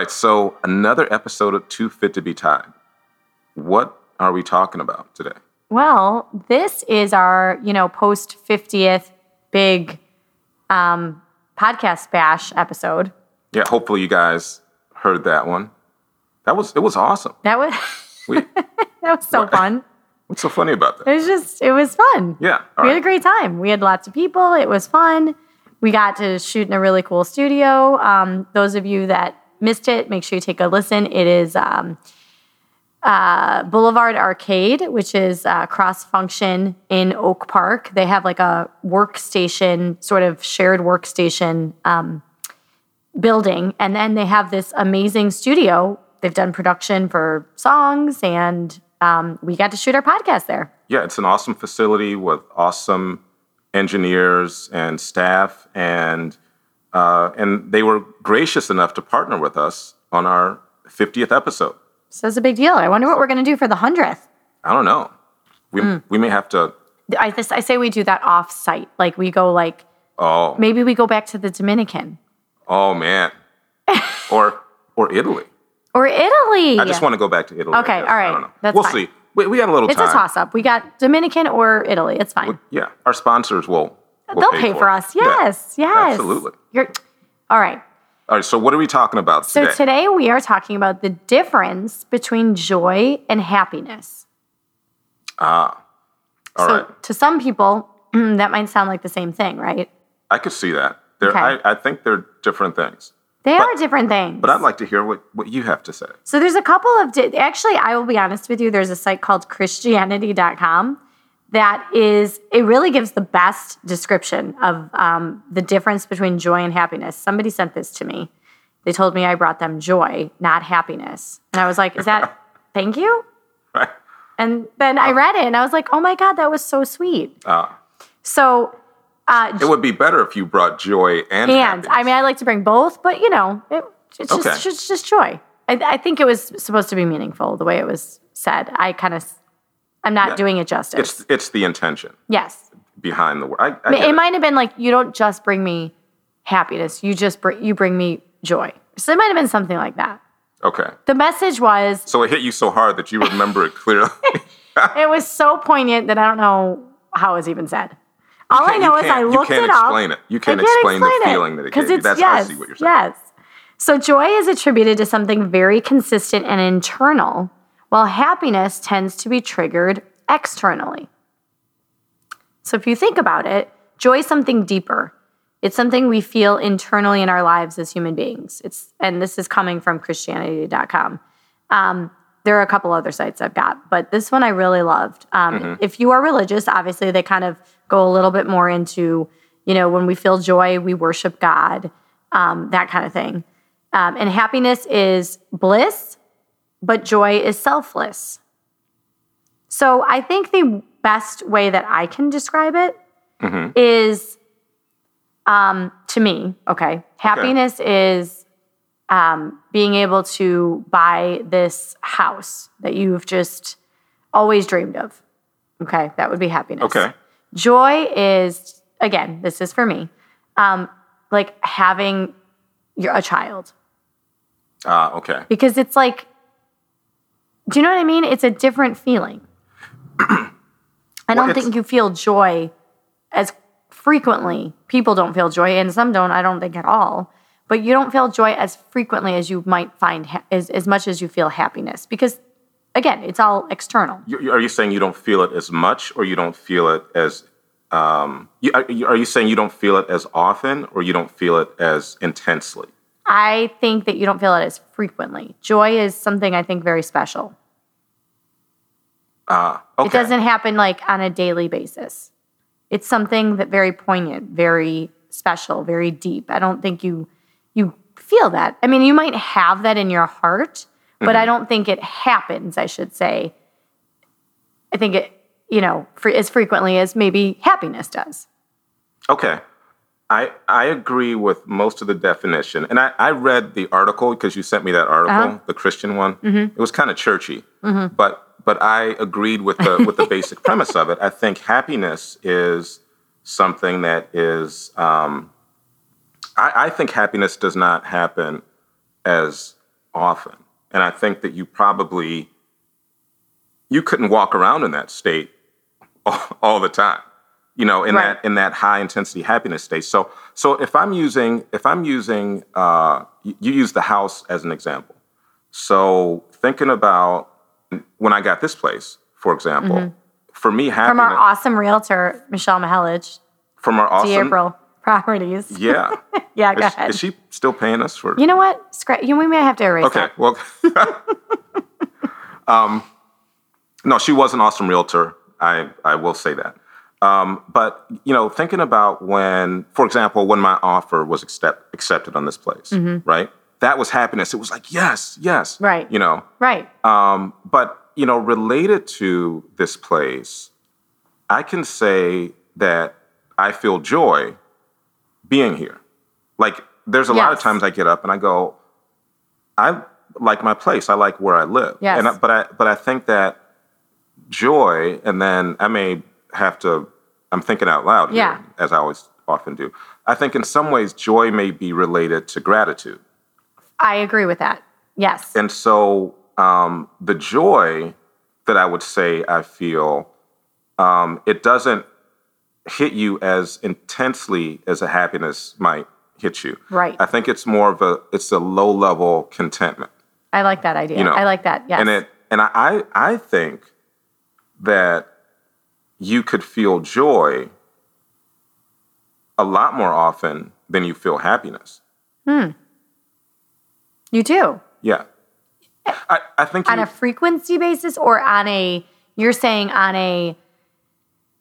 Right, so another episode of Too Fit to Be Tied. What are we talking about today? Well, this is our, you know, post 50th big um, podcast bash episode. Yeah, hopefully you guys heard that one. That was it was awesome. That was We, that was so What? fun. what's so funny about that? It was just it was fun. Yeah, we had a great time. We had lots of people. It was fun. We got to shoot in a really cool studio. Um, those of you that missed it, make sure you take a listen. It is um, uh, Boulevard Arcade, which is uh, cross function in Oak Park. They have like a workstation, sort of shared workstation um, building. And then they have this amazing studio. They've done production for songs, and um, we got to shoot our podcast there. Yeah, it's an awesome facility with awesome engineers and staff, and uh, and they were gracious enough to partner with us on our 50th episode. So it's a big deal. I wonder what we're going to do for the hundredth. I don't know. We Hmm. we may have to. I, this, I say we do that off site. Like we go like Oh, maybe we go back to the Dominican oh man, or or Italy. or Italy. I just want to go back to Italy. Okay, all right. I don't know. That's we'll fine. see. We, we got a little it's time. a toss up. We got Dominican or Italy. It's fine. Yeah, our sponsors will. Will They'll pay, for it. us. Yeah, Yes, yes. absolutely. You're all right. All right. So what are we talking about So today? So today we are talking about the difference between joy and happiness. ah, all so right. to some people, that might sound like the same thing, right? I could see that. They're, Okay. I, I think they're different things. They are different things. But I'd like to hear what, what you have to say. So there's a couple of di- actually I will be honest with you there's a site called christianity.com that is it really gives the best description of um, the difference between joy and happiness. Somebody sent this to me. They told me I brought them joy, not happiness. And I was like, is that thank you? Right? And then I read it and I was like, oh my God, that was so sweet. Uh, So uh, it would be better if you brought joy and and happiness. I mean, I like to bring both, but you know, it, it's just it's just, just joy. I, I think it was supposed to be meaningful the way it was said. I kind of, I'm not Yeah. doing it justice. it's it's the intention yes, behind the word. I, I it, it. might have been like you don't just bring me happiness, you just bring you bring me joy. So it might have been something like that. Okay. The message was So it hit you so hard that you remember it clearly. it was so poignant that I don't know how it was even said. All I know you is can't- I you looked can't it up. explain it. You can't can't explain the feeling that it gave you. That's- I yes, see what you're saying. Yes. So joy is attributed to something very consistent and internal, while happiness tends to be triggered externally. So if you think about it, joy is something deeper. It's something we feel internally in our lives as human beings. It's and this is coming from Christianity.com. Um, there are a couple other sites I've got, but this one I really loved. Um, If you are religious, obviously they kind of go a little bit more into, you know, when we feel joy, we worship God, um, that kind of thing. Um, and happiness is bliss, but joy is selfless. So I think the best way that I can describe it is, um, to me, okay, happiness is um, being able to buy this house that you've just always dreamed of. Okay, that would be happiness. Okay. Joy is, again, this is for me, um, like having your, a child Ah, okay. because it's like, do you know what I mean? It's a different feeling. I don't it's- think you feel joy as frequently. People don't feel joy, and some don't. I don't think at all. But you don't feel joy as frequently as you might find ha- as as much as you feel happiness because, again, it's all external. Are you saying you don't feel it as much, or you don't feel it as? Um, you, are, you, are you saying you don't feel it as often, or you don't feel it as intensely? I think that you don't feel it as frequently. Joy is something I think very special. Ah, okay. It doesn't happen like on a daily basis. It's something that very poignant, very special, very deep. I don't think you you feel that. I mean, you might have that in your heart, but I mm-hmm. don't think it happens, I should say. I think it, you know, for, as frequently as maybe happiness does. Okay. I, I agree with most of the definition. And I, I read the article because you sent me that article, uh-huh. the Christian one. Mm-hmm. It was kind of churchy, mm-hmm. but but I agreed with the with the basic premise of it. I think happiness is something that is. Um, I, I think happiness does not happen as often, and I think that you probably you couldn't walk around in that state all, all the time you know in Right. that in that high intensity happiness state so so if i'm using if i'm using uh, you, you use the house as an example so thinking about when i got this place for example for me Mm-hmm. From our awesome realtor, Michelle Mahelich, from our awesome April Properties. yeah Yeah, go is, ahead. is she still paying us for you know what? Scra- you we may have to erase it. Okay, that. well, um, no, she was an awesome realtor. I I will say that. Um, but you know, thinking about when, for example, when my offer was accept, accepted on this place, right? That was happiness. It was like yes, yes. Right. You know, Right. um, but you know, related to this place, I can say that I feel joy being here. Like there's a lot of times I get up and I go, I like my place. I like where I live. Yes. And I, but I but I think that joy, and then I may have to. I'm thinking out loud here, Yeah. as I always often do. I think in some ways joy may be related to gratitude. I agree with that. Yes. And so um, the joy that I would say I feel, um, it doesn't hit you as intensely as a happiness might hit you. Right. I think it's more of a it's a low level contentment. I like that idea. You know, I like that. Yes. And it and I I I think that you could feel joy a lot more often than you feel happiness. You do. Yeah. I, I think on you, a frequency basis or on a you're saying on a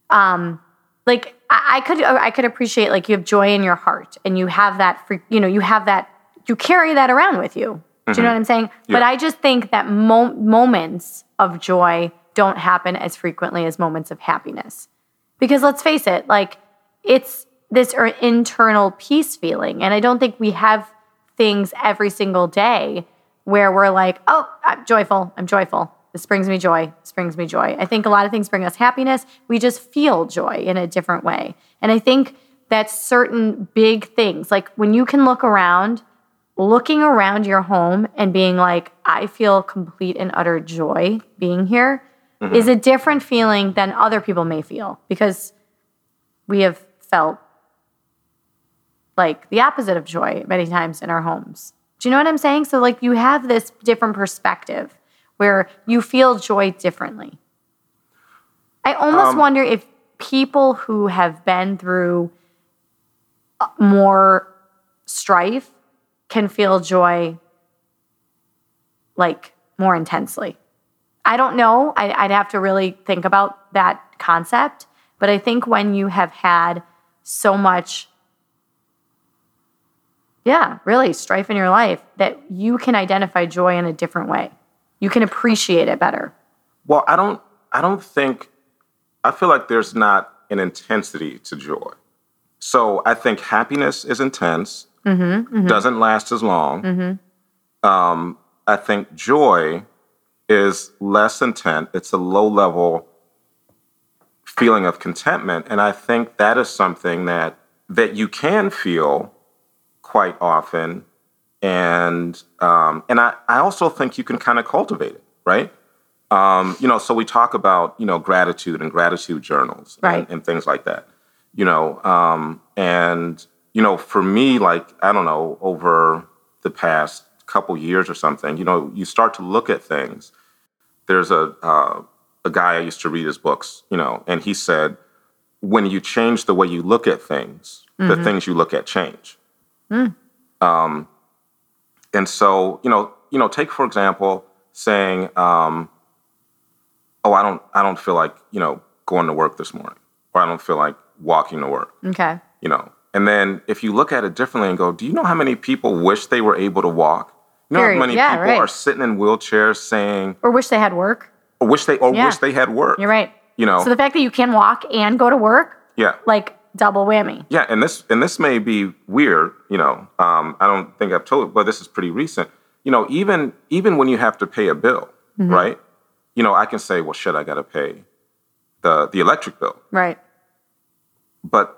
um like I, I could I could appreciate like you have joy in your heart and you have that free, you know you have that you carry that around with you. Do you know what I'm saying? But I just think that mo- moments of joy don't happen as frequently as moments of happiness. Because let's face it, like it's this er- internal peace feeling. And I don't think we have things every single day where we're like, oh, I'm joyful. I'm joyful. This brings me joy. This brings me joy. I think a lot of things bring us happiness. We just feel joy in a different way. And I think that certain big things, like when you can look around, looking around your home and being like, I feel complete and utter joy being here, mm-hmm. is a different feeling than other people may feel because we have felt like the opposite of joy many times in our homes. Do you know what I'm saying? So, like, you have this different perspective where you feel joy differently. I almost Um, wonder if people who have been through uh, more strife can feel joy like more intensely. I don't know. I, I'd have to really think about that concept. But I think when you have had so much, yeah, really strife in your life, that you can identify joy in a different way. You can appreciate it better. Well, I don't. I don't think. I feel like there's not an intensity to joy. So I think happiness is intense. Mm-hmm, mm-hmm. Doesn't last as long. Mm-hmm. Um, I think joy is less intent. It's a low level feeling of contentment, and I think that is something that that you can feel quite often, and um, and I, I also think you can kind of cultivate it, right? Um, you know, so we talk about you know gratitude and gratitude journals Right. and, and things like that. You know, um, and you know, for me, like I don't know, over the past couple years or something, you know, you start to look at things. There's a uh, a guy I used to read his books, you know, and he said, when you change the way you look at things, the things you look at change. Um, and so, you know, you know, take for example, saying, um, "Oh, I don't, I don't feel like, you know, going to work this morning, or I don't feel like walking to work. Okay. You know, and then if you look at it differently and go, do you know how many people wish they were able to walk? You know how many Yeah, people right. are sitting in wheelchairs saying, Or wish they had work. or wish they, or Yeah. wish they had work. You're right. You know, So the fact that you can walk and go to work, yeah. like double whammy. Yeah, and this and this may be weird, you know. Um, I don't think I've told, but this is pretty recent. You know, even even when you have to pay a bill, Mm-hmm. right? You know, I can say, well, shit, I got to pay the the electric bill, Right. but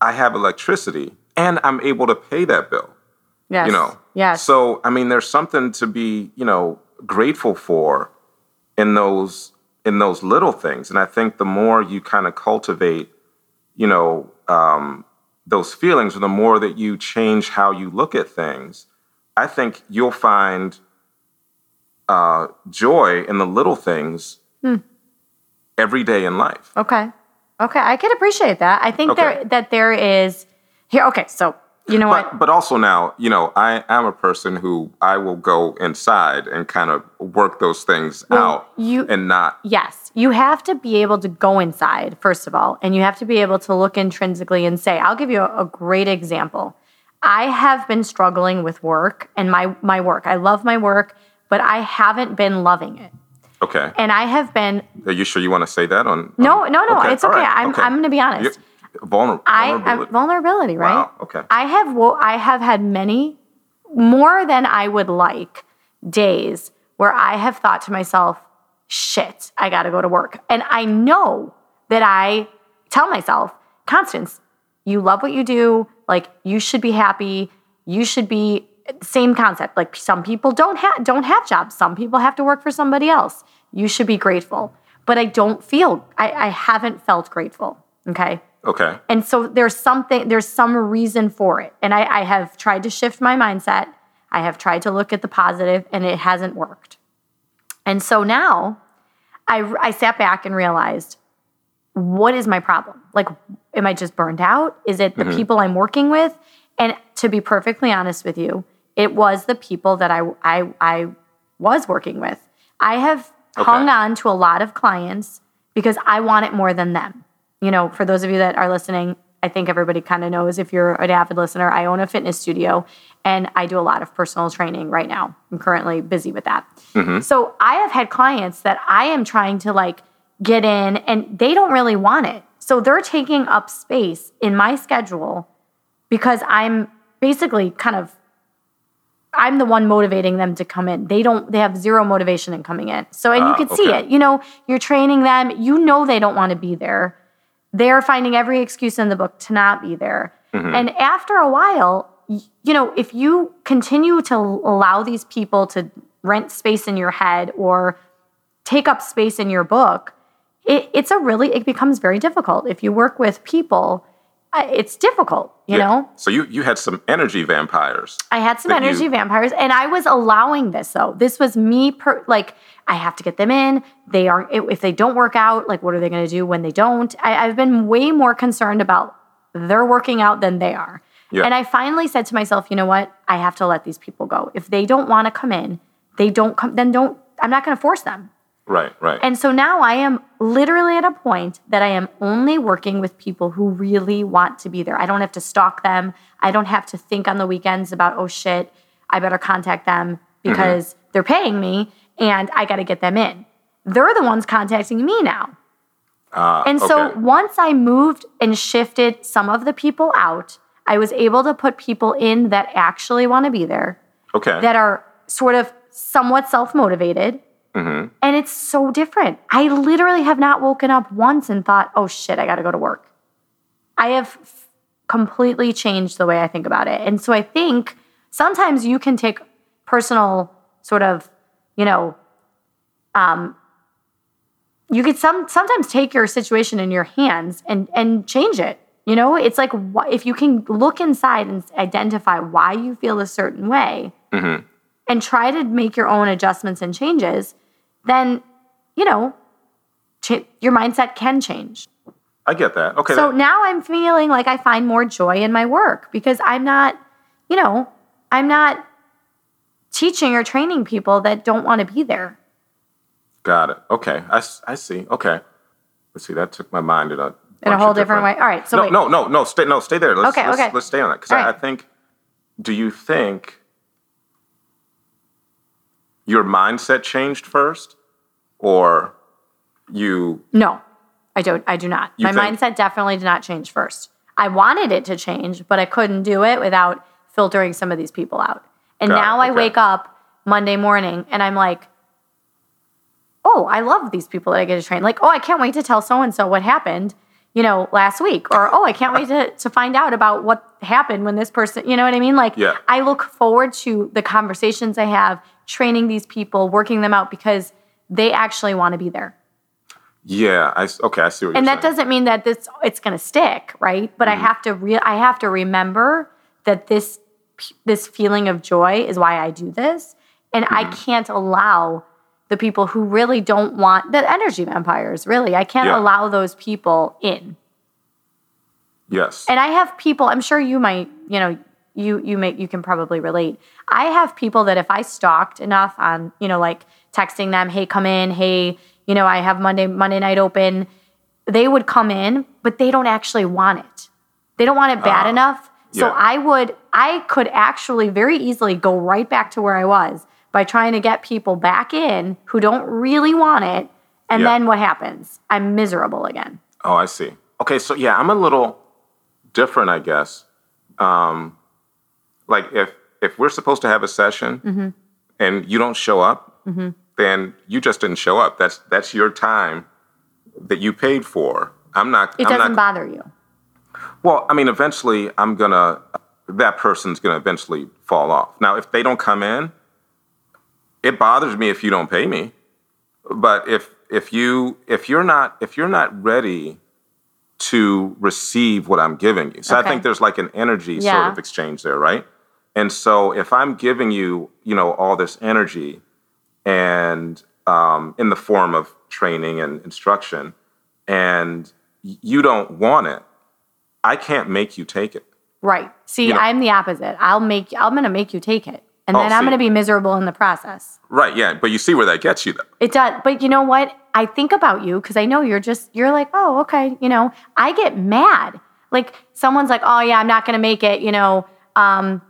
I have electricity and I'm able to pay that bill. Yes. You know. Yes. So I mean, there's something to be, you know, grateful for in those in those little things, and I think the more you kind of cultivate, you know, um, those feelings, or the more that you change how you look at things, I think you'll find uh, joy in the little things Hmm. every day in life. Okay. Okay. I can appreciate that. I think Okay. there that there is here. Okay. So you know what? But but also now, you know, I am a person who I will go inside and kind of work those things out you- and not Yes, you have to be able to go inside, first of all, and you have to be able to look intrinsically and say, I'll give you a, a great example. I have been struggling with work and my, my work. I love my work, but I haven't been loving it. okay. And I have been, Are you sure you want to say that on? no, on- no, no, it's okay. right, I'm, okay. I'm going to be honest. Vulner- I, vulnerability. Vulnerability, right? Wow, okay. I have wo- I have had many more than I would like days where I have thought to myself, shit, I got to go to work. And I know that I tell myself, Constance, you love what you do, like you should be happy, you should be same concept. Like some people don't have don't have jobs, some people have to work for somebody else. You should be grateful. But I don't feel I, I haven't felt grateful. Okay. Okay. And so there's something, there's some reason for it. And I, I have tried to shift my mindset. I have tried to look at the positive and it hasn't worked. And so now I, I sat back and realized what is my problem? Like, am I just burned out? Is it the mm-hmm. people I'm working with? And to be perfectly honest with you, it was the people that I, I, I was working with. I have hung on to a lot of clients because I want it more than them. You know, for those of you that are listening, I think everybody kind of knows if you're an avid listener, I own a fitness studio and I do a lot of personal training right now. I'm currently busy with that. So I have had clients that I am trying to like get in and they don't really want it. So they're taking up space in my schedule because I'm basically kind of I'm the one motivating them to come in. They don't they have zero motivation in coming in. So and you Ah, can see it. You know, you're training them, you know they don't want to be there. They're finding every excuse in the book to not be there. And after a while, you know, if you continue to allow these people to rent space in your head or take up space in your book, it, it's a really it becomes very difficult. If you work with people, uh, it's difficult, you Yeah. know? So you you had some energy vampires. I had some that you- energy vampires, and I was allowing this though. This was me, per, like I have to get them in. They are if they don't work out, like what are they going to do when they don't? I, I've been way more concerned about their working out than they are. Yeah. And I finally said to myself, you know what? I have to let these people go. If they don't want to come in, they don't come. Then don't. I'm not going to force them. Right, right. And so now I am literally at a point that I am only working with people who really want to be there. I don't have to stalk them. I don't have to think on the weekends about, oh shit, I better contact them mm-hmm. because they're paying me and I got to get them in. They're the ones contacting me now. Ah, And so okay. once I moved and shifted some of the people out, I was able to put people in that actually want to be there, okay. that are sort of somewhat self motivated. Mm-hmm. And it's so different. I literally have not woken up once and thought, oh shit, I got to go to work. I have f- completely changed the way I think about it. And so I think sometimes you can take personal sort of, you know, um, you could some sometimes take your situation in your hands and and change it. You know, it's like if you can look inside and identify why you feel a certain way, Mm-hmm. and try to make your own adjustments and changes, then you know cha- your mindset can change. I get that. Okay. So that- now I'm feeling like I find more joy in my work because I'm not, you know, I'm not teaching or training people that don't want to be there. got it. Okay. I, I see. Okay. Let's see. That took my mind in a in a whole different, way. All right. So no, wait. no, no, no. Stay, no, stay there. Let's, Okay, let's, okay. let's stay on that because I, I think. Do you think your mindset changed first, or you? No, I don't. I do not. My think- mindset definitely did not change first. I wanted it to change, but I couldn't do it without filtering some of these people out. And Got it, now I okay. wake up Monday morning and I'm like, oh, I love these people that I get to train. Like, oh, I can't wait to tell so and so what happened, you know, last week. Or, oh, I can't wait to, to find out about what happened when this person, you know what I mean? Like, Yeah. I look forward to the conversations I have, training these people, working them out because they actually want to be there. Yeah, I okay. I see what and that saying. doesn't mean that this it's going to stick right but Mm-hmm. i have to re- i have to remember that this this feeling of joy is why i do this and i Mm-hmm. can't allow the people who really don't want the energy vampires really i can't Yeah. allow those people in Yes. and i have people i'm sure you might you know you you may you can probably relate i have people that if i stalked enough on you know like texting them hey come in hey you know i have monday monday night open they would come in but they don't actually want it they don't want it bad Ah, enough so yeah. i would i could actually very easily go right back to where i was by trying to get people back in who don't really want it and Yeah. then what happens i'm miserable again Oh, I see. Okay, so yeah, I'm a little different, I guess. Um, like if if we're supposed to have a session Mm-hmm. and you don't show up, then you just didn't show up. That's that's your time that you paid for. I'm not. it I'm doesn't not, bother you Well, I mean, eventually, I'm gonna. That person's gonna eventually fall off. Now, if they don't come in, it bothers me if you don't pay me. But if if you if you're not if you're not ready to receive what I'm giving you, so Okay. I think there's like an energy sort of exchange there, right? And so if I'm giving you, you know, all this energy, and um, in the form of training and instruction, and you don't want it, I can't make you take it. Right. See, You know- I'm the opposite. I'll make I'm going to make you take it. And Oh, then I'm going to be miserable in the process. Right, yeah, but you see where that gets you though. It does. But you know what? I think about you cuz I know you're just you're like, "Oh, okay, you know, I get mad." Like someone's like, "Oh yeah, I'm not going to make it," you know, um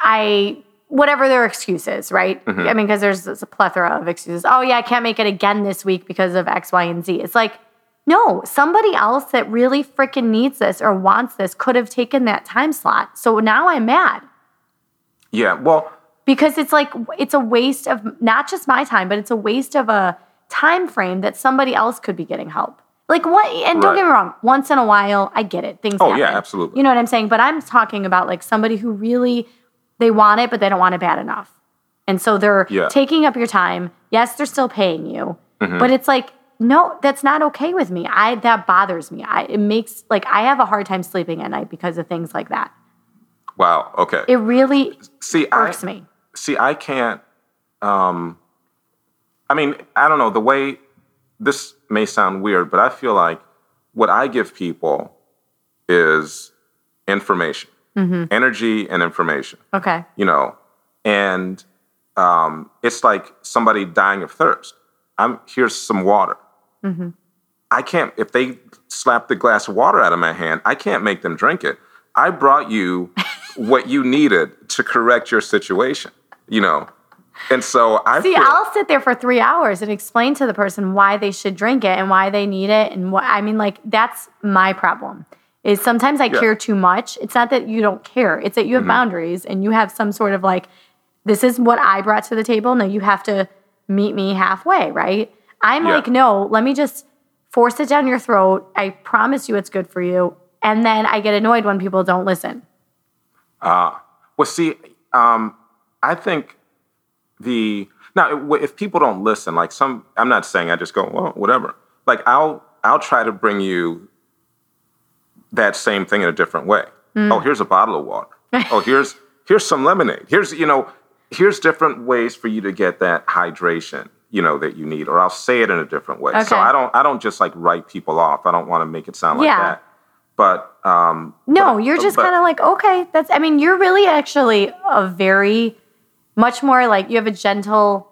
I whatever their excuse is, right? Mm-hmm. I mean, because there's, there's a plethora of excuses. Oh yeah, I can't make it again this week because of X, Y, and Z. It's like, no, somebody else that really freaking needs this or wants this could have taken that time slot. So now I'm mad Yeah, well, because it's like it's a waste of not just my time, but it's a waste of a time frame that somebody else could be getting help. Like what? And don't Right. get me wrong. Once in a while, I get it. Things. Oh, happen. yeah, absolutely. You know what I'm saying? But I'm talking about like somebody who really they want it, but they don't want it bad enough, and so they're Yeah. taking up your time. Yes, they're still paying you, Mm-hmm. but it's like no, that's not okay with me. I that bothers me. I it makes like I have a hard time sleeping at night because of things like that. wow, okay. It really see, I irks me. see, I can't. Um, I mean, I don't know the way. This may sound weird, but I feel like what I give people is information, Mm-hmm. energy, and information. Okay. you know, and um, it's like somebody dying of thirst. I'm here's some water. I can't if they slap the glass of water out of my hand, I can't make them drink it. I brought you what you needed to correct your situation, you know, and so I See, feel, I'll sit there for three hours and explain to the person why they should drink it and why they need it. And what I mean, like, that's my problem. Is sometimes I Yeah. care too much. It's not that you don't care, it's that you have Mm-hmm. boundaries and you have some sort of like, this is what I brought to the table. Now you have to meet me halfway, right? I'm Yeah. like, no, let me just force it down your throat. I promise you it's good for you. And then I get annoyed when people don't listen. Ah. Well, see, um, I think the now if people don't listen, like some, I'm not saying I just go well, whatever. Like I'll I'll try to bring you that same thing in a different way. Oh, here's a bottle of water. oh, here's here's some lemonade. Here's you know here's different ways for you to get that hydration you know that you need. Or I'll say it in a different way. Okay. So I don't I don't just like write people off. I don't want to make it sound like Yeah. that. But um, No, but- you're just kind of like, okay, that's, I mean, you're really actually a very, much more like you have a gentle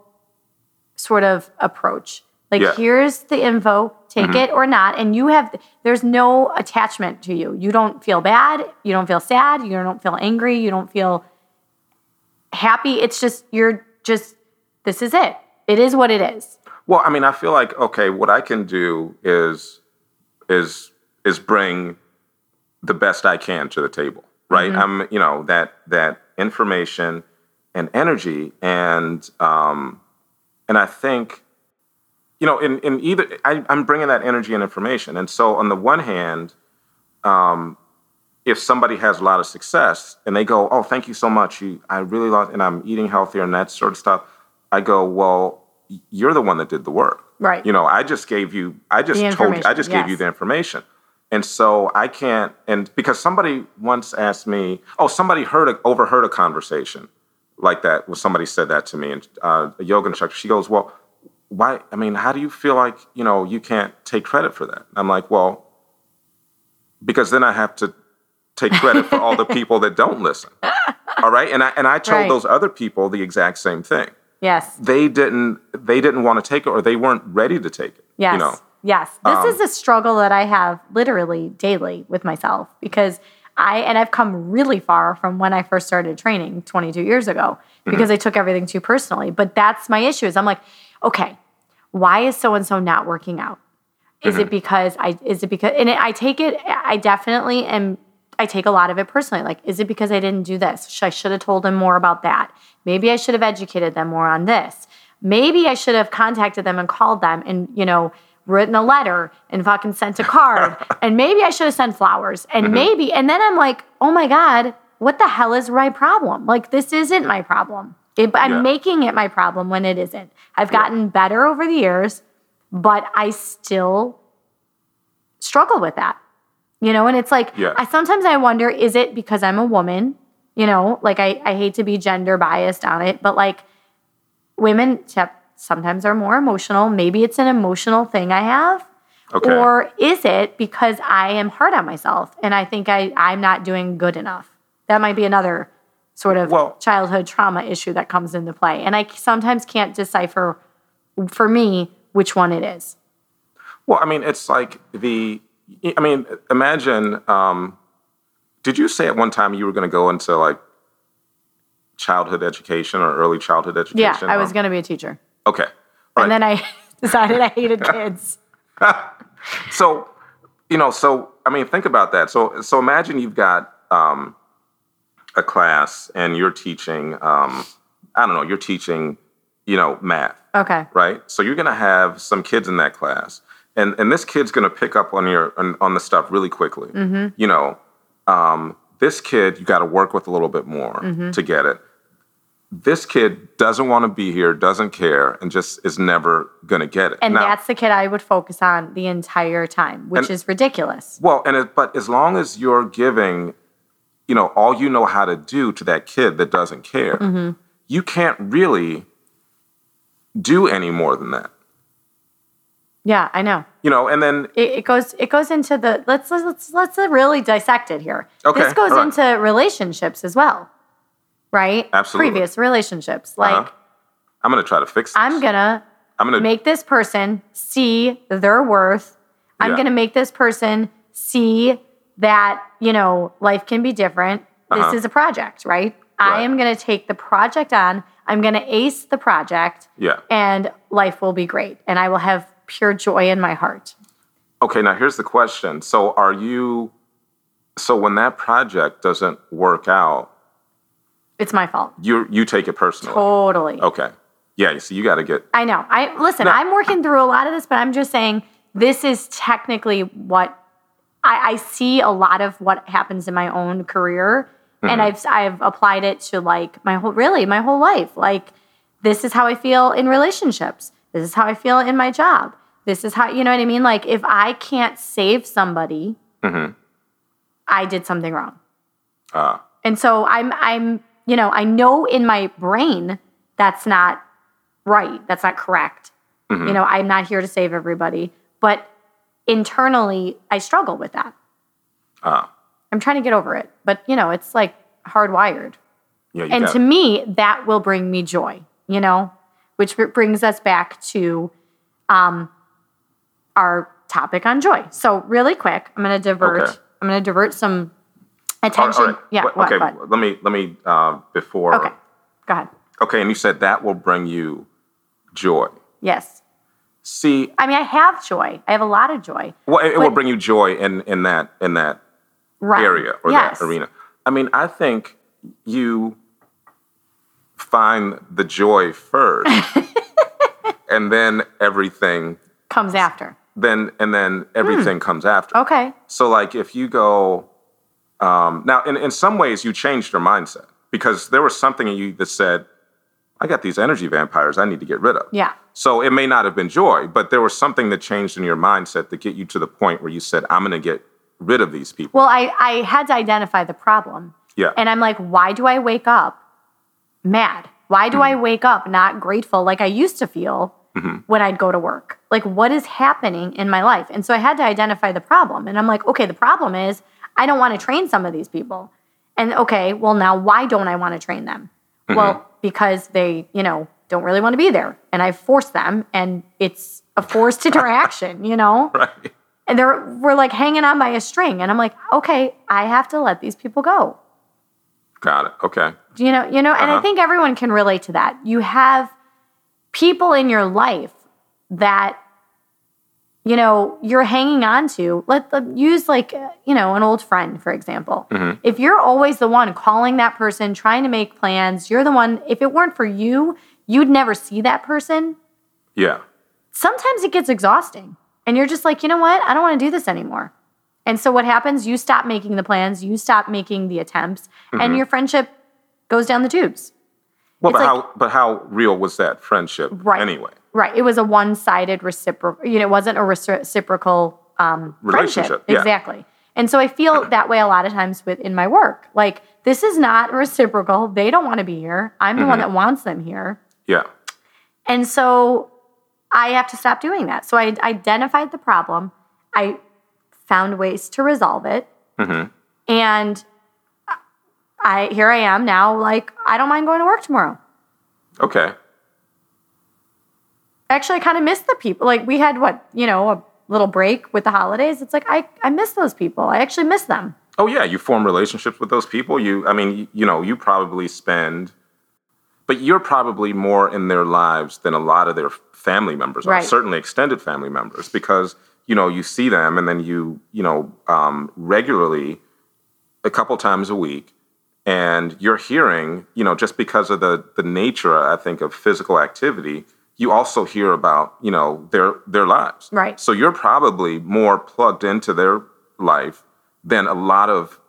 sort of approach Like Yeah. here's the info, take it or not, and you have there's no attachment to you. You don't feel bad, you don't feel sad, you don't feel angry, you don't feel happy. It's just you're just this is it. It is what it is. Well, I mean, I feel like okay, what I can do is is is bring the best I can to the table, right? I'm, you know, that that information and energy, and um, and I think, you know, in in either I, I'm bringing that energy and information, and so on the one hand, um, if somebody has a lot of success and they go, "Oh, thank you so much, you, I really love, and I'm eating healthier and that sort of stuff," I go, "Well, you're the one that did the work." Right. You know, I just gave you, I just told you, I just gave you the information. And so I can't, and because somebody once asked me, oh, somebody heard, a, overheard a conversation like that, well, somebody said that to me, and uh, a yoga instructor, she goes, well, why, I mean, how do you feel like, you know, you can't take credit for that? I'm like, well, because then I have to take credit for all the people that don't listen. All right. And I, and I told Right. those other people the exact same thing Yes. they didn't they didn't want to take it or they weren't ready to take it. Yes. You know. Yes. This Um, is a struggle that I have literally daily with myself because I, and I've come really far from when I first started training 22 years ago because I took everything too personally. But that's my issue is I'm like, okay, why is so and so not working out? Is it because I, is it because, and it, I take it, I definitely am, I take a lot of it personally. Like, is it because I didn't do this? I should have told them more about that. Maybe I should have educated them more on this. Maybe I should have contacted them and called them and, you know, written a letter and fucking sent a card. and maybe I should have sent flowers. And mm-hmm. maybe, and then I'm like, oh my God, what the hell is my problem? Like, this isn't my problem. It, I'm Yeah. making it my problem when it isn't. I've gotten better over the years, but I still struggle with that. You know, and it's like Yeah. I sometimes I wonder, is it because I'm a woman? You know, like I, I hate to be gender biased on it, but like women sometimes are more emotional. Maybe it's an emotional thing I have. Okay. Or is it because I am hard on myself and I think I, I'm not doing good enough? That might be another sort of Well- childhood trauma issue that comes into play. And I sometimes can't decipher for me which one it is. Well, I mean, it's like the. I mean, imagine. Um, did you say at one time you were going to go into like childhood education or early childhood education? Yeah, I was going to be a teacher. Okay. All And right. then I decided I hated kids. so, you know, so I mean, think about that. So, so imagine you've got um, a class and you're teaching. Um, I don't know. You're teaching, you know, math. Okay. right? So you're going to have some kids in that class, and and this kid's going to pick up on your on, on the stuff really quickly. You know, um, this kid you got to work with a little bit more to get it. This kid doesn't want to be here, doesn't care, and just is never going to get it. And Now- that's the kid I would focus on the entire time, which And- is ridiculous. Well, and it, but as long as you're giving, you know, all you know how to do to that kid that doesn't care, Mm-hmm. you can't really do any more than that. Yeah, I know. You know, and then It, it goes it goes into the let's let's let's really dissect it here. Okay, This goes right. into relationships as well. Right? Absolutely. Previous relationships. Like Uh-huh. I'm going to try to fix this. I'm gonna I'm going to make this person see their worth. I'm Yeah. going to make this person see that, you know, life can be different. This Uh-huh. is a project, right? I am going to take the project on. I'm going to ace the project Yeah. and life will be great and I will have pure joy in my heart. Okay, now here's the question. So are you so when that project doesn't work out, It's my fault. you you take it personally. Totally. Okay. Yeah, so you got to get I know. I listen, No. I'm working through a lot of this, but I'm just saying this is technically what I, I see a lot of what happens in my own career. And mm-hmm. I've I've applied it to like my whole really my whole life. Like this is how I feel in relationships. This is how I feel in my job. This is how you know what I mean? Like if I can't save somebody, I did something wrong. uh And so I'm I'm you know, I know in my brain that's not right. That's not correct. You know, I'm not here to save everybody, but internally I struggle with that. uh I'm trying to get over it, but you know, it's like hardwired. yeah, you And to me, that will bring me joy, you know, which brings us back to um, our topic on joy. So really quick, I'm going to divert. Okay. I'm going to divert some attention. right, all right. Yeah. What- okay, what? let me let me uh, before. Okay. Go ahead. Okay, and you said that will bring you joy. Yes. See, I mean, I have joy. I have a lot of joy. well, it, it will bring you joy in in that in that Right. area or yes. that arena. I mean, I think you find the joy first, and then everything, Comes after. then and then everything comes after. Okay. So, like, if you go um, now, in in some ways, you changed your mindset because there was something in you that said, "I got these energy vampires. I need to get rid of." Yeah. So it may not have been joy, but there was something that changed in your mindset to get you to the point where you said, "I'm going to get rid of these people." Well, I, I had to identify the problem. Yeah. And I'm like, why do I wake up mad? Why do Hmm. I wake up not grateful like I used to feel Mm-hmm. when I'd go to work? Like, what is happening in my life? And so I had to identify the problem. And I'm like, okay, the problem is I don't want to train some of these people. And okay, well, now why don't I want to train them? Mm-hmm. Well, because they, you know, don't really want to be there. And I force them, and it's a forced interaction, you know? right. and they're we're like hanging on by a string and i'm like okay i have to let these people go Got it. Okay. you know you know and i Uh-huh. think everyone can relate to that you have people in your life that you know you're hanging on to let them use like uh, you know an old friend for example Mm-hmm. if you're always the one calling that person trying to make plans you're the one if it weren't for you you'd never see that person Yeah. sometimes it gets exhausting and you're just like, you know what? I don't want to do this anymore. And so what happens? You stop making the plans, you stop making the attempts, Mm-hmm. and your friendship goes down the tubes. Well, It's but like- how but how real was that friendship Right. anyway? Right. It was a one-sided reciprocal, you know, it wasn't a reciprocal um, Relationship, yeah. Exactly. And so I feel that way a lot of times with in my work. Like this is not reciprocal. They don't want to be here. I'm the one Mm-hmm. that wants them here. Yeah. And so I have to stop doing that. So I identified the problem. I found ways to resolve it. Mm-hmm. And I here I am now like I don't mind going to work tomorrow. Okay. Actually, I kind of miss the people. Like we had what, you know, a little break with the holidays. It's like I I miss those people. I actually miss them. Oh yeah, you form relationships with those people. You, I mean, you, know, you probably spend, but you're probably more in their lives than a lot of their family members are. Right. Certainly extended family members, because you know you see them and then you, you know, um, regularly, a couple times a week, and you're hearing, you know, just because of the the nature, I think, of physical activity. You also hear about, you know, their their lives. Right. So you're probably more plugged into their life than a lot of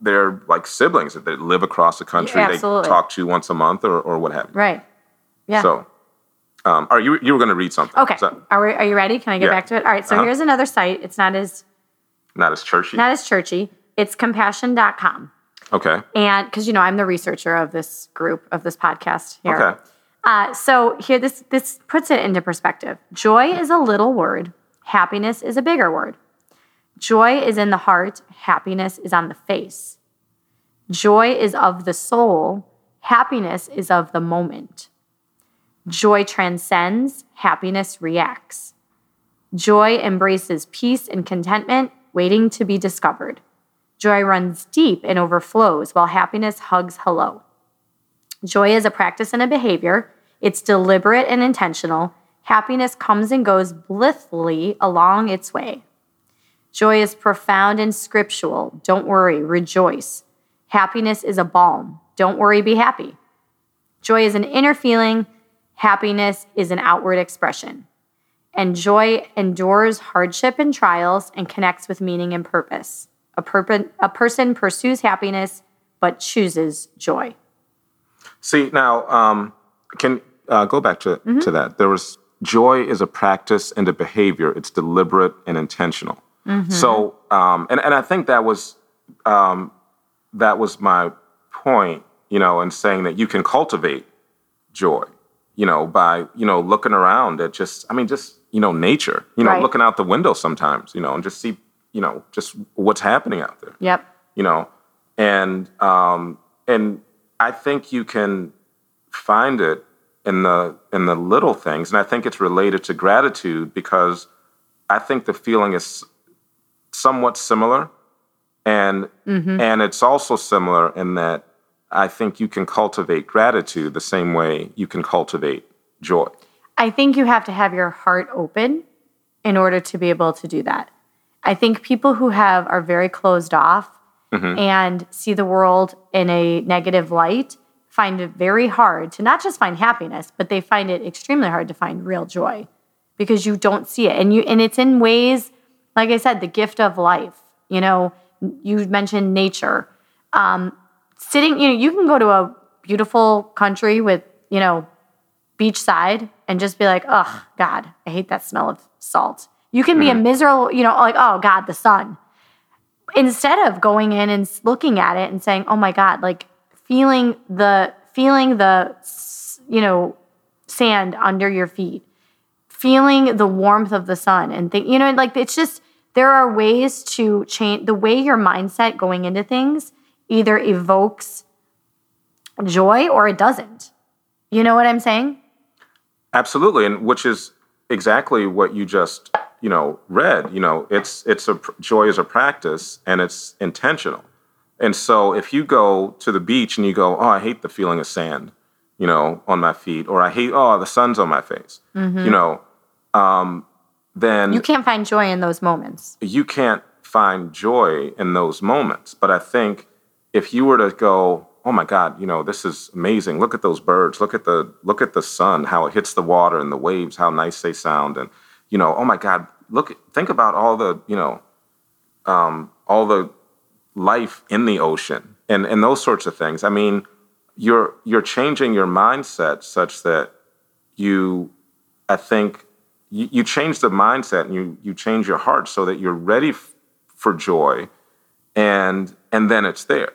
their like siblings that they live across the country. Yeah, they talk to once a month or, or what have you. Right. Yeah. So, um, are you you were going to read something? okay. So, Are we, are you ready? Can I get Yeah. back to it? All right. So Uh-huh. here's another site. It's not as not as churchy. not as churchy. It's compassion.com. okay. And because you know, I'm the researcher of this group of this podcast here. Okay. Uh, so here, this this puts it into perspective. Joy is a little word. Happiness is a bigger word. Joy is in the heart. Happiness is on the face. Joy is of the soul. Happiness is of the moment. Joy transcends. Happiness reacts. Joy embraces peace and contentment, waiting to be discovered. Joy runs deep and overflows, while happiness hugs hello. Joy is a practice and a behavior. It's deliberate and intentional. Happiness comes and goes blithely along its way. Joy is profound and scriptural. Don't worry, rejoice. Happiness is a balm. Don't worry, be happy. Joy is an inner feeling. Happiness is an outward expression. And joy endures hardship and trials and connects with meaning and purpose. A, perp- a person pursues happiness but chooses joy. See now, um, can uh, go back to Mm-hmm. to that. There was joy is a practice and a behavior. It's deliberate and intentional. Mm-hmm. So, um, and and I think that was um, that was my point, you know, in saying that you can cultivate joy, you know, by you know looking around at just, I mean, just you know, nature, you know, Right. looking out the window sometimes, you know, and just see, you know, just what's happening out there Yep. you know and um and i think you can find it in the in the little things, and I think it's related to gratitude because I think the feeling is somewhat similar, and and it's also similar in that I think you can cultivate gratitude the same way you can cultivate joy. I think you have to have your heart open in order to be able to do that. I think people who have are very closed off and see the world in a negative light find it very hard to not just find happiness, but they find it extremely hard to find real joy because you don't see it. And you and it's in ways like I said, the gift of life. You know, you mentioned nature. Um, sitting, you know, you can go to a beautiful country with, you know, beachside and just be like, oh God, I hate that smell of salt. You can be a mm-hmm. miserable, you know, like, oh God, the sun. Instead of going in and looking at it and saying, oh my God, like feeling the feeling the you know sand under your feet, feeling the warmth of the sun and think, you know, like it's just there are ways to change the way your mindset going into things either evokes joy or it doesn't. You know what I'm saying? Absolutely, and which is exactly what you just you know read. You know, it's it's a joy is a practice, and it's intentional. And so, if you go to the beach and you go, "Oh, I hate the feeling of sand," you know, on my feet, or I hate, "Oh, the sun's on my face," you know, um, then You can't find joy in those moments. you can't find joy in those moments. But I think if you were to go, oh my God, you know, this is amazing. Look at those birds. Look at the look at the sun, how it hits the water and the waves, how nice they sound. And, you know, oh my God, look think about all the, you know, um, all the life in the ocean and, and those sorts of things. I mean, you're you're changing your mindset such that you I think you, you change the mindset and you you change your heart so that you're ready f- for joy and and then it's there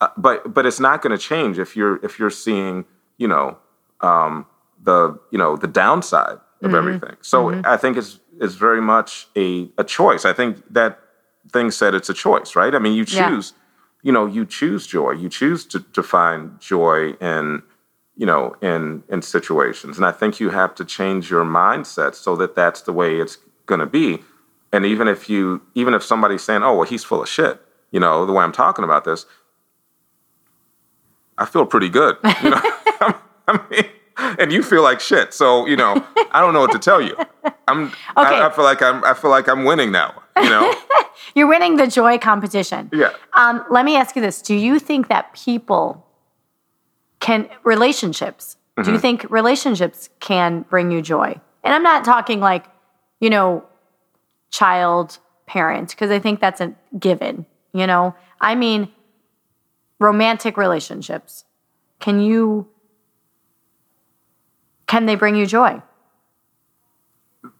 uh, but but it's not going to change if you're if you're seeing you know um, the you know the downside of everything. So i think it's it's very much a, a choice. I think that thing said it's a choice right? I mean you Yeah. choose you know you choose joy. You choose to, to find joy in you know in in situations. And i think you have to change your mindset so that that's the way it's going to be. And even if you even if somebody's saying oh well he's full of shit you know the way i'm talking about this i feel pretty good you know i mean and you feel like shit so you know i don't know what to tell you i'm Okay. I, I feel like i'm i feel like i'm winning now you know You're winning the joy competition. yeah Um, let me ask you this: Do you think that people can relationships? Do you think relationships can bring you joy? And I'm not talking like, you know, child parent because I think that's a given. You know, I mean, romantic relationships. Can you? Can they bring you joy?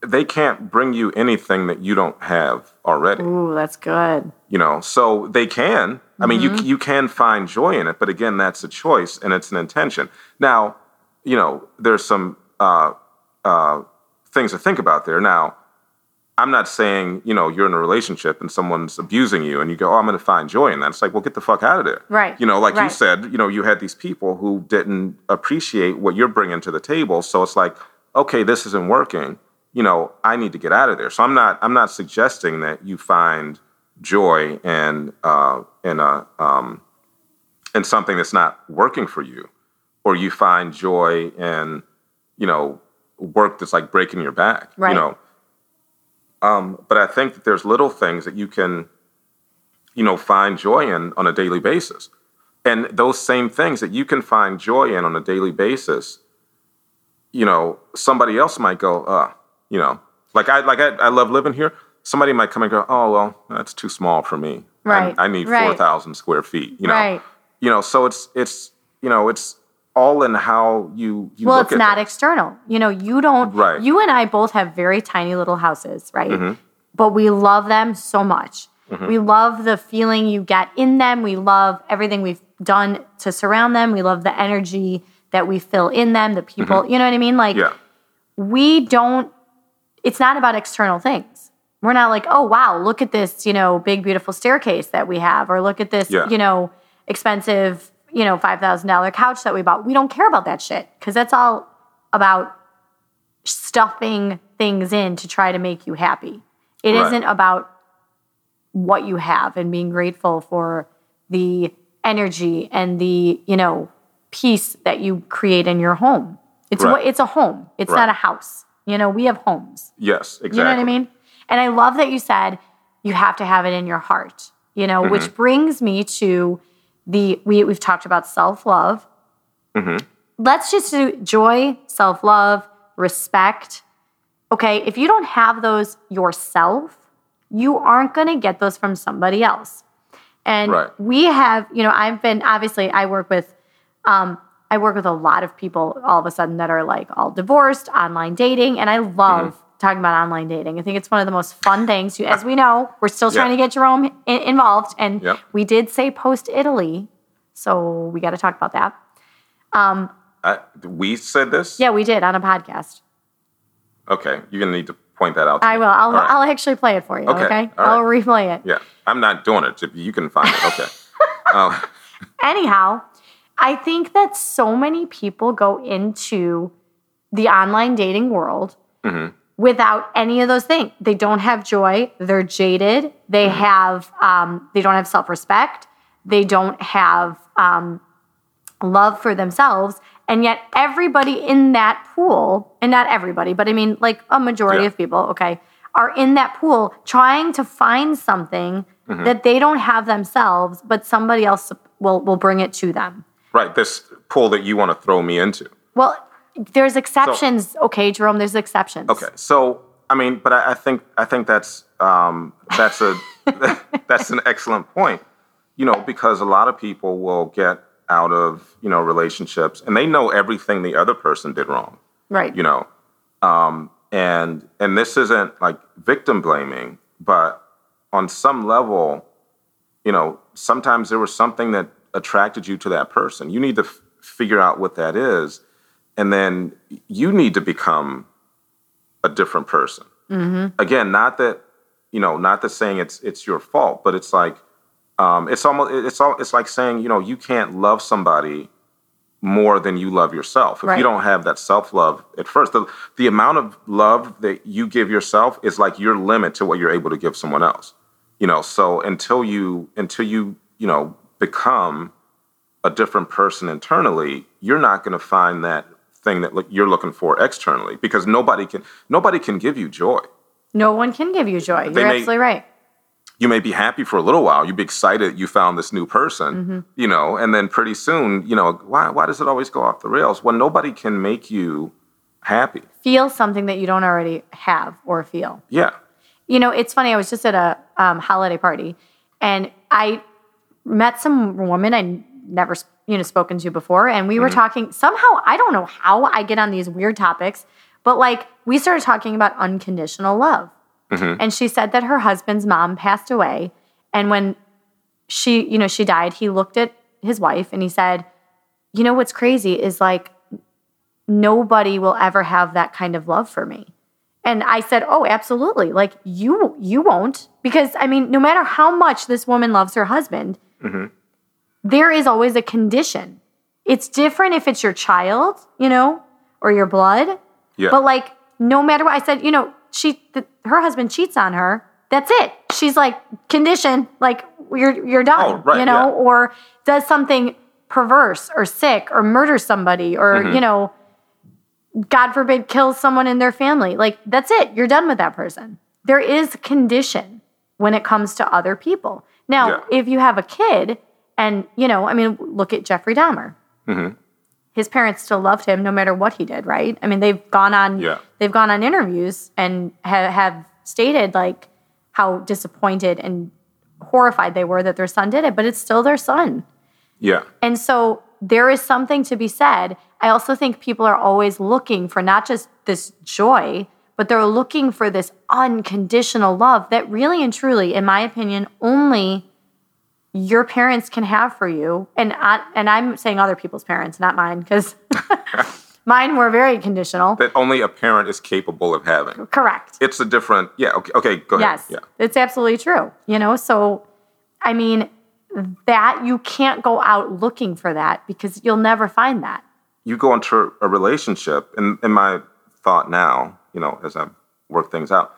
they can't bring you anything that you don't have already Ooh, that's good. you know so they can i mean you you can find joy in it but again that's a choice and it's an intention now you know there's some uh, uh, things to think about there now i'm not saying you know you're in a relationship and someone's abusing you and you go oh i'm going to find joy in that. It's like well get the fuck out of there. Right, you know like you said you know you had these people who didn't appreciate what you're bringing to the table. So it's like okay this isn't working. You know i need to get out of there. So i'm not i'm not suggesting that you find joy in uh, in a um, in something that's not working for you, or you find joy in you know work that's like breaking your back. Right. You know, um, but I think that there's little things that you can you know find joy in on a daily basis, and those same things that you can find joy in on a daily basis. You know, somebody else might go, uh, you know, like I like I, I love living here. Somebody might come and go, oh well, that's too small for me. I- Right, I, need right. four thousand square feet. You know, Right. you know. So it's it's you know it's all in how you you well it's not external. You know you don't Right. Mm-hmm. you and i both have very tiny little houses right? But we love them so much. We love the feeling you get in them. We love everything we've done to surround them. We love the energy that we fill in them the people you know what i mean? Like yeah. we don't it's not about external things. We're not like oh wow look at this you know big beautiful staircase that we have or look at this Yeah. you know expensive you know, $5,000 couch that we bought. We don't care about that shit because that's all about stuffing things in to try to make you happy. It Right. not about what you have and being grateful for the energy and the, you know, peace that you create in your home. It's Right. what it's a home. It's Right. not a house. You know, we have homes. Yes, exactly. You know what I mean? And I love that you said you have to have it in your heart, you know, Mm-hmm. which brings me to the we we've talked about self-love. Mm-hmm. Let's just do joy, self-love, respect. Okay, if you don't have those yourself, you aren't going to get those from somebody else. And Right. we have, you know, I've been obviously I work with um I work with a lot of people all of a sudden that are like all divorced, online dating, and I love Mm-hmm. Talking about online dating. I think it's one of the most fun things. As we know, we're still trying Yeah. to get Jerome in, involved, and we did say post Italy, so we got to talk about that. I, we said this? Yeah, we did on a podcast. Okay, you're going to need to point that out. to I me. will. I'll, right. I'll actually play it for you. Okay, Okay, I'll right. replay it. Yeah, I'm not doing it. If You can find it. Okay. uh, anyhow, I think that so many people go into the online dating world without any of those things. They don't have joy. They're jaded. They have. Um, they don't have self respect. They don't have um, love for themselves. And yet, everybody in that pool, and not everybody, but I mean, like a majority Yeah. of people, okay, are in that pool trying to find something Mm-hmm. that they don't have themselves, but somebody else will, will bring it to them. right, this pool that you want to throw me into. Well, there's exceptions, okay, Jerome, there's exceptions. Okay, so I mean, but I, I think I think that's um, that's a that's an excellent point. You know, because a lot of people will get out of you know relationships and they know everything the other person did wrong. Right. You know, um, and and this isn't like victim blaming, but on some level, you know, sometimes there was something that attracted you to that person. You need to f- figure out what that is, and then you need to become a different person. Again, not that you know, not that saying it's it's your fault, but it's like um, it's almost it's all it's like saying you know you can't love somebody more than you love yourself. If Right. you don't have that self love at first, the the amount of love that you give yourself is like your limit to what you're able to give someone else. You know, so until you until you you know become a different person internally, you're not going to find that thing that you're looking for externally because nobody can nobody can give you joy. No one can give you joy. You're may- absolutely right. You may be happy for a little while, you'd be excited you found this new person, Mm-hmm. you know, and then pretty soon, you know, why why does it always go off the rails? Well, nobody can make you happy. Feel something that you don't already have or feel. Yeah. You know, it's funny. I was just at a um, holiday party, and I met some woman I never, you know, spoken to before, and we were mm-hmm. talking. Somehow, I don't know how I get on these weird topics, but like we started talking about unconditional love, mm-hmm. and she said that her husband's mom passed away, and when she, you know, she died, he looked at his wife and he said, "You know what's crazy is like." Nobody will ever have that kind of love for me. And I said, "Oh, absolutely. Like you you won't because I mean, no matter how much this woman loves her husband, mm-hmm. There is always a condition. It's different if it's your child, you know, or your blood. Yeah. But like no matter what I said, you know, she th- her husband cheats on her. That's it. She's like condition, like you're you're done, Oh, right, you know, yeah. or does something perverse or sick or murders somebody or Mm-hmm. you know God forbid, kills someone in their family. Like, that's it. You're done with that person. There is condition when it comes to other people. Now, Yeah. if you have a kid, and, you know, I mean, look at Jeffrey Dahmer. Mm-hmm. His parents still loved him no matter what he did, right? I mean, they've gone on, Yeah. they've gone on interviews and ha- have stated like how disappointed and horrified they were that their son did it, but it's still their son. Yeah. And so there is something to be said. I also think people are always looking for not just this joy, but they're looking for this unconditional love that really and truly, in my opinion, only your parents can have for you. And I, and I'm saying other people's parents, not mine, because mine were very conditional. That only a parent is capable of having. Correct. It's a different, yeah, okay, okay go ahead. Yes, Yeah. it's absolutely true. You know, so I mean, that you can't go out looking for that because you'll never find that. You go into a relationship, and in my thought now, you know, as I work things out,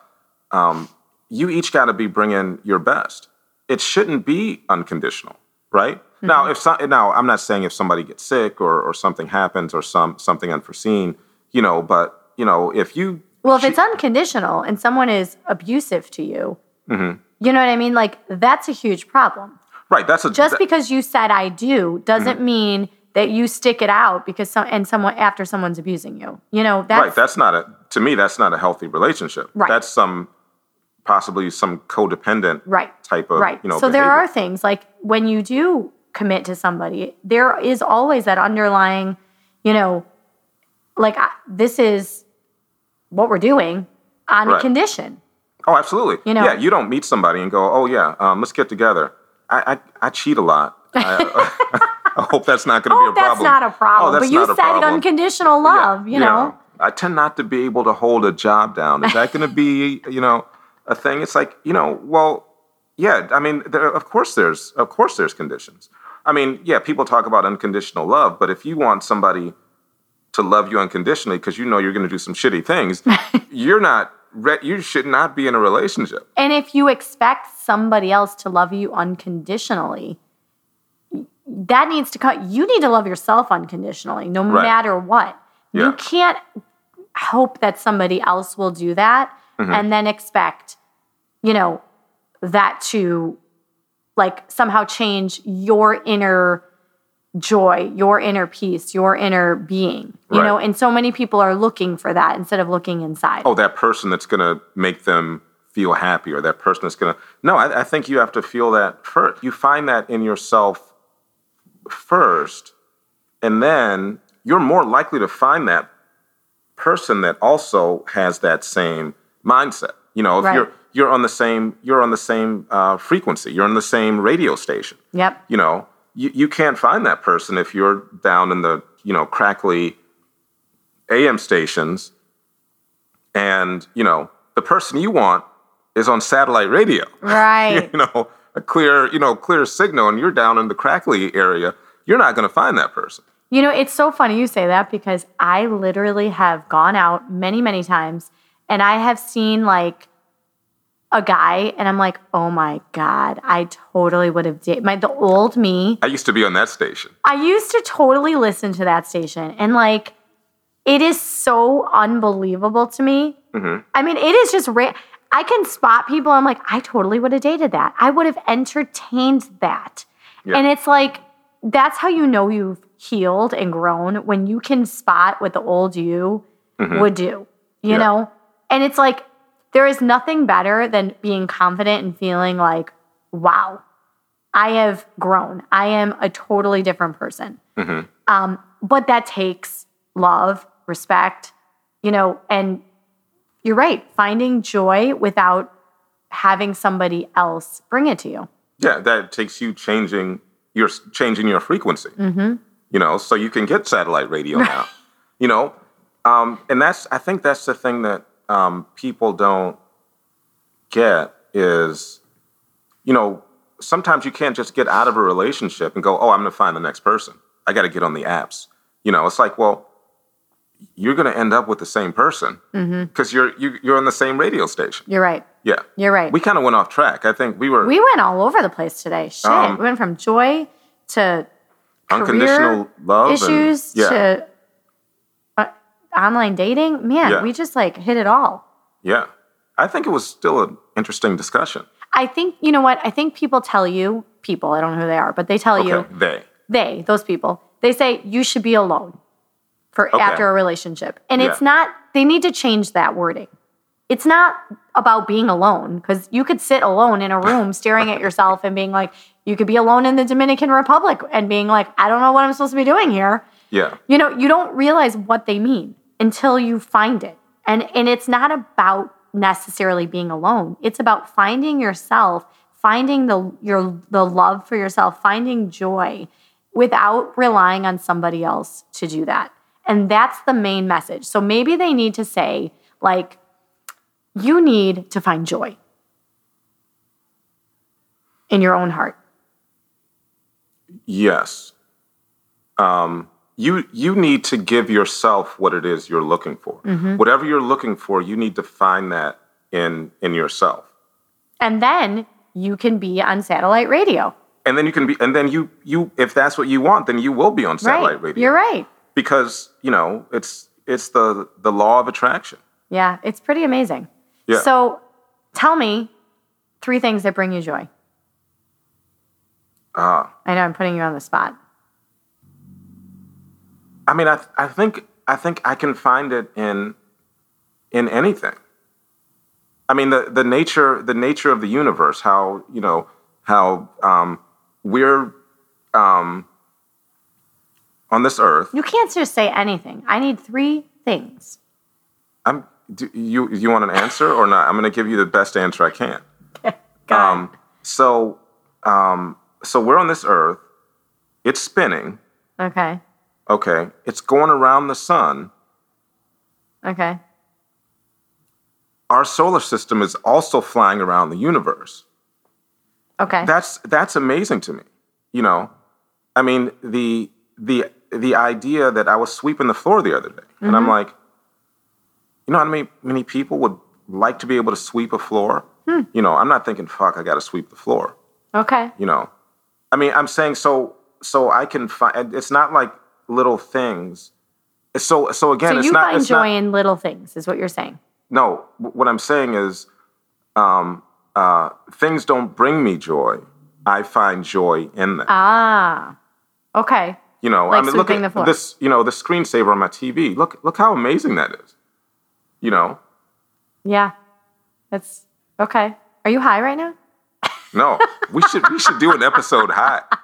um, you each got to be bringing your best. It shouldn't be unconditional, right? Mm-hmm. Now, if so, now I'm not saying if somebody gets sick or or something happens or some something unforeseen, you know, but you know, if you well, if it's unconditional and someone is abusive to you, mm-hmm. you know what I mean? Like that's a huge problem. Right. That's a just that, because you said I do doesn't mm-hmm. mean that you stick it out because some and someone after someone's abusing you. You know, that's right. That's not a to me. That's not a healthy relationship. Right. That's some possibly some codependent right type of right. You know, so behavior. there are things like when you do commit to somebody, there is always that underlying, you know, like this is what we're doing on right. a condition. Oh, absolutely. You know, yeah, you don't meet somebody and go, "Oh yeah, um, let's get together." I, I, I cheat a lot. I, I, hope that's not going to oh, be a problem. Oh, that's not a problem. Oh, but you said problem. unconditional love. Yeah, you know, yeah. I tend not to be able to hold a job down. Is that going to be, you know, a thing? It's like, you know, well, yeah. I mean, there, of course, there's of course there's conditions. I mean, yeah, people talk about unconditional love, but if you want somebody to love you unconditionally because you know you're going to do some shitty things, you're not. You should not be in a relationship. And if you expect somebody else to love you unconditionally, that needs to cut. You need to love yourself unconditionally, no right. matter what. Yeah. You can't hope that somebody else will do that mm-hmm. and then expect, you know, that to like somehow change your inner joy, your inner peace, your inner being. You right. know, and so many people are looking for that instead of looking inside. Oh, that person that's going to make them feel happy or that person that's going to. No, I, I, think you have to feel that first. You find that in yourself first, and then you're more likely to find that person that also has that same mindset. You know, if right. you're you're on the same you're on the same uh, frequency, you're on the same radio station. Yep. You know, you, you can't find that person if you're down in the you know crackly AM stations, and you know the person you want is on satellite radio. Right. you know, a clear you know clear signal, and you're down in the crackly area. You're not going to find that person. You know, it's so funny you say that because I literally have gone out many, many times and I have seen like a guy and I'm like, oh my God, I totally would have dated my the old me. I used to be on that station. I used to totally listen to that station. And like it is so unbelievable to me. Mm-hmm. I mean, it is just ra- I can spot people. I'm like, I totally would have dated that. I would have entertained that. Yeah. And it's like, that's how you know you've healed and grown when you can spot what the old you mm-hmm. would do, you yeah. know? And it's like, there is nothing better than being confident and feeling like, wow, I have grown. I am a totally different person. Mm-hmm. Um, but that takes love, respect, you know, and you're right, finding joy without having somebody else bring it to you. Yeah, that takes you changing your changing your frequency. Mm-hmm. You know, so you can get satellite radio now. you know, um, and that's I think that's the thing that um, people don't get is, you know, sometimes you can't just get out of a relationship and go, oh, I'm going to find the next person. I got to get on the apps. You know, it's like, well, you're going to end up with the same person because mm-hmm. you're you, you're on the same radio station. You're right. Yeah, you're right. We kind of went off track. I think we were. We went all over the place today. Shit, um, we went from joy to unconditional love issues and, yeah. to online dating. Man, yeah. we just like hit it all. Yeah, I think it was still an interesting discussion. I think you know what I think. People tell you people. I don't know who they are, but they tell okay, you they they those people. They say you should be alone for okay. after a relationship. And yeah. it's not, they need to change that wording. It's not about being alone because you could sit alone in a room staring at yourself and being like, you could be alone in the Dominican Republic and being like, I don't know what I'm supposed to be doing here. Yeah. You know, you don't realize what they mean until you find it. And and it's not about necessarily being alone. It's about finding yourself, finding the your the love for yourself, finding joy without relying on somebody else to do that. And that's the main message. So maybe they need to say, like, you need to find joy in your own heart. Yes. Um, you you need to give yourself what it is you're looking for. Whatever you're looking for, you need to find that in in yourself. And then you can be on satellite radio. And then you can be and then you you if that's what you want, then you will be on satellite right. radio. You're right. Because, you know, it's it's the the law of attraction. Yeah, it's pretty amazing. Yeah. So tell me three things that bring you joy. Ah. I know I'm putting you on the spot. I mean, I th- I think I think I can find it in in anything. I mean, the the nature the nature of the universe, how you know how um, we're um, on this earth. You can't just say anything. I need three things. I'm do you you want an answer or not? I'm going to give you the best answer I can. Um, so um, so we're on this earth. It's spinning. Okay. Okay, it's going around the sun. Okay. Our solar system is also flying around the universe. Okay. that's that's amazing to me you know i mean the the the idea that i was sweeping the floor the other day and i'm mm-hmm. like you know how many many people would like to be able to sweep a floor hmm. you know i'm not thinking fuck i gotta sweep the floor okay. you know i mean i'm saying so so i can find it's not like little things so so again So it's you not find joy not, in little things, is what you're saying. no what i'm saying is um uh things don't bring me joy i find joy in them Ah. Okay. You know, Like I mean, look at the floor. this. You know, the screensaver on my TV. Look, look how amazing that is. You know, Yeah. That's okay. Are you high right now? no, we should we should do an episode high.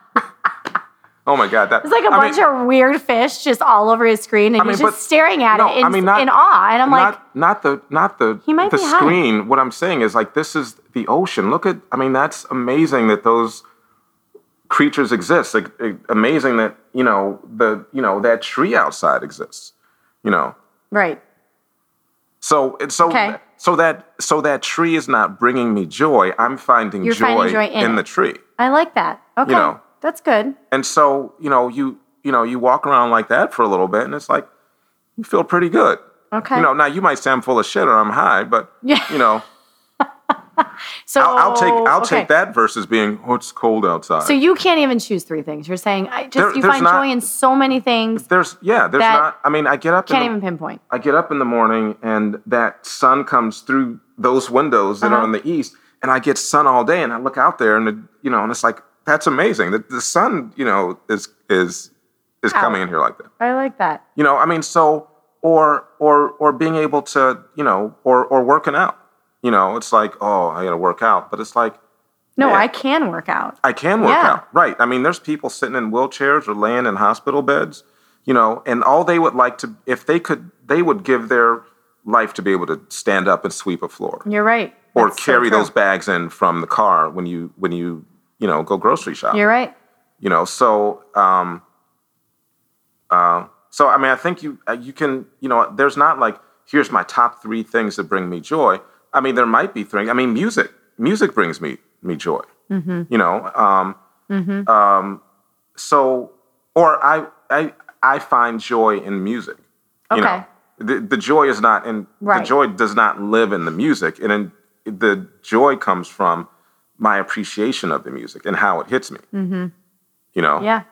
oh my god, that It's like a I bunch mean, of weird fish just all over his screen, and I mean, he's just but- staring at no, it in, I mean, not- in awe. And I'm like, not not the not the He might the be high. screen. What I'm saying is like this is the ocean. Look at. I mean, that's amazing that those creatures exist. Like, eh, amazing that you know the you know that tree outside exists. You know. right. So it's so Okay. so that so that tree is not bringing me joy. I'm finding You're joy, finding joy in in the tree. I like that. Okay. know. That's good. And so you know you you know you walk around like that for a little bit, and it's like you feel pretty good. Okay. You know, now you might say I'm full of shit or I'm high, but Yeah. you know, so I'll, I'll take I'll okay. take that versus being oh it's cold outside. So you can't even choose three things. You're saying I just There- you find not- joy in so many things. there's yeah, there's not. I mean, I get up. Can't in the, even pinpoint. I get up in the morning and that sun comes through those windows that are Uh-huh. in the east, and I get sun all day, and I look out there, and it, you know, and it's like that's amazing. that the sun, you know, is is is Out. coming in here like that. I like that. You know, I mean, so or or or being able to, you know, or or working out. You know, it's like oh, I got to work out, but it's like No. I can work out. I can work Yeah. out. Right. I mean, there's people sitting in wheelchairs or laying in hospital beds, you know, and all they would like to, if they could, they would give their life to be able to stand up and sweep a floor You're right. or That's carry true. those bags in from the car when you, when you, you know, go grocery shopping. You're right. You know, so, um, uh, so I mean, I think you, uh, you can, you know, there's not like, here's my top three things that bring me joy. I mean, there might be three. I mean, music, music brings me, me joy. Mm-hmm. You know, um, um, so or I I I find joy in music. You Okay. know, the the joy is not in Right. the joy does not live in the music, and in, the joy comes from my appreciation of the music and how it hits me. Mm-hmm. You know. Yeah.